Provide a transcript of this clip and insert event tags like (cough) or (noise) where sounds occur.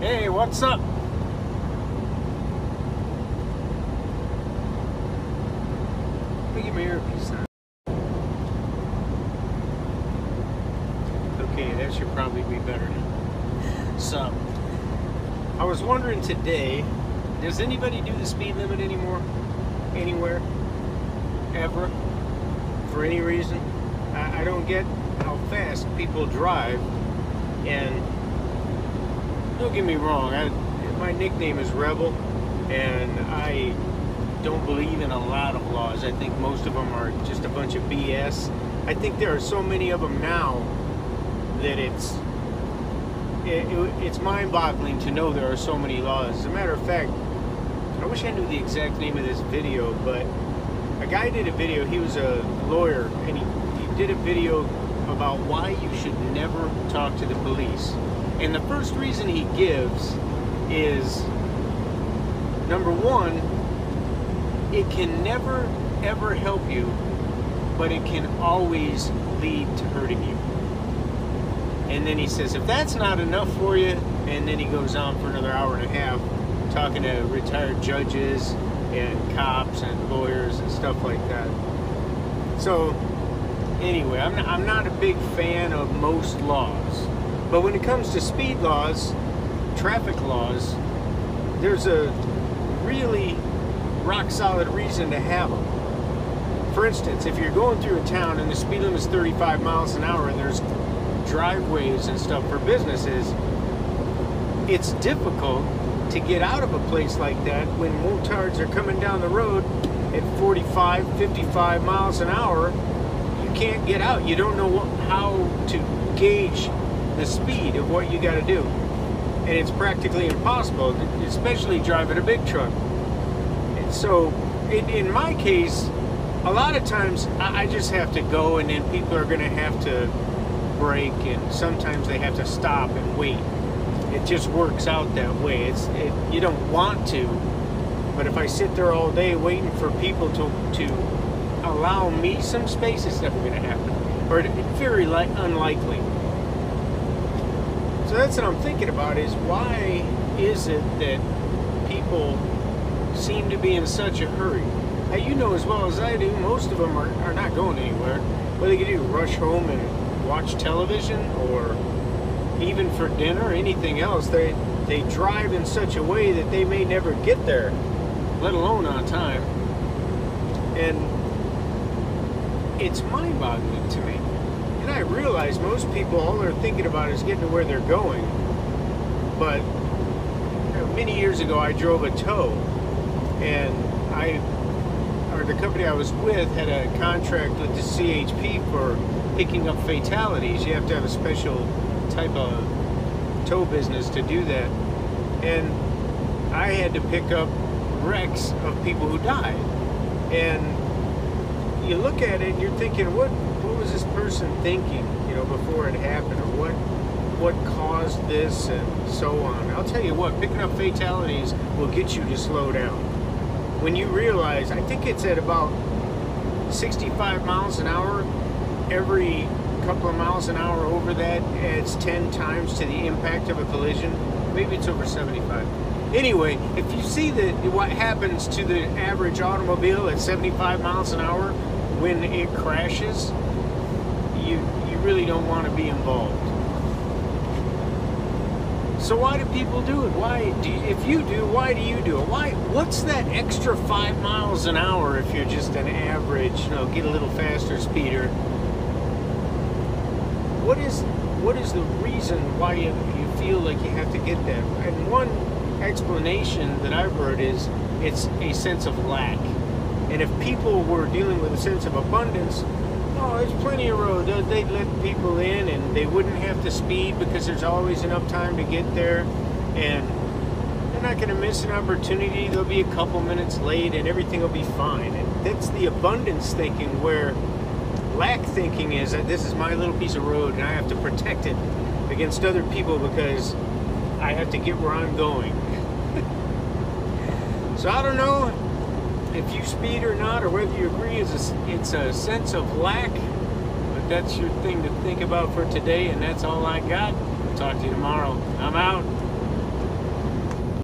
Hey, what's up? Let me my earpiece on. Okay, that should probably be better. So, I was wondering today, does anybody do the speed limit anymore? Anywhere? Ever? For any reason? I, I don't get how fast people drive, and don't get me wrong, I, my nickname is Rebel, and I don't believe in a lot of laws. I think most of them are just a bunch of BS. I think there are so many of them now that it's it, it, it's mind-boggling to know there are so many laws. As a matter of fact, I wish I knew the exact name of this video, but a guy did a video. He was a lawyer, and he, he did a video about why you should never talk to the police. And the first reason he gives is number one, it can never ever help you, but it can always lead to hurting you. And then he says, if that's not enough for you, and then he goes on for another hour and a half talking to retired judges and cops and lawyers and stuff like that. So, anyway, I'm not, I'm not a big fan of most laws. But when it comes to speed laws, traffic laws, there's a really rock solid reason to have them. For instance, if you're going through a town and the speed limit is 35 miles an hour and there's driveways and stuff for businesses, it's difficult to get out of a place like that when motards are coming down the road at 45, 55 miles an hour. You can't get out. You don't know what, how to gauge the speed of what you got to do. And it's practically impossible, especially driving a big truck. And so, in, in my case, a lot of times I, I just have to go, and then people are going to have to brake, and sometimes they have to stop and wait. It just works out that way. It's it, you don't want to, but if I sit there all day waiting for people to to allow me some space, it's never going to happen, or very li- unlikely. So that's what I'm thinking about: is why is it that people seem to be in such a hurry? Now, you know as well as I do, most of them are, are not going anywhere. What they can do, rush home and watch television or even for dinner anything else, they they drive in such a way that they may never get there, let alone on time. And it's mind-boggling to me. I realize most people all they're thinking about is getting to where they're going. But you know, many years ago, I drove a tow, and I or the company I was with had a contract with the CHP for picking up fatalities. You have to have a special type of tow business to do that. And I had to pick up wrecks of people who died. And you look at it and you're thinking, what was this person thinking, you know, before it happened, or what what caused this and so on. I'll tell you what, picking up fatalities will get you to slow down. When you realize, I think it's at about 65 miles an hour, every couple of miles an hour over that adds 10 times to the impact of a collision. Maybe it's over 75. Anyway, if you see that what happens to the average automobile at 75 miles an hour when it crashes, you you really don't want to be involved. So why do people do it? Why do you, if you do, why do you do it? Why what's that extra 5 miles an hour if you're just an average, you know, get a little faster speeder? what is what is the reason why you, you feel like you have to get that? And one explanation that I've heard is it's a sense of lack. And if people were dealing with a sense of abundance, oh, there's plenty of road. They'd let people in and they wouldn't have to speed because there's always enough time to get there. And they're not going to miss an opportunity. They'll be a couple minutes late and everything will be fine. And that's the abundance thinking where lack thinking is that this is my little piece of road and I have to protect it against other people because I have to get where I'm going. (laughs) so I don't know if you speed or not, or whether you agree it's a, it's a sense of lack, but that's your thing to think about for today, and that's all I got. Talk to you tomorrow. I'm out.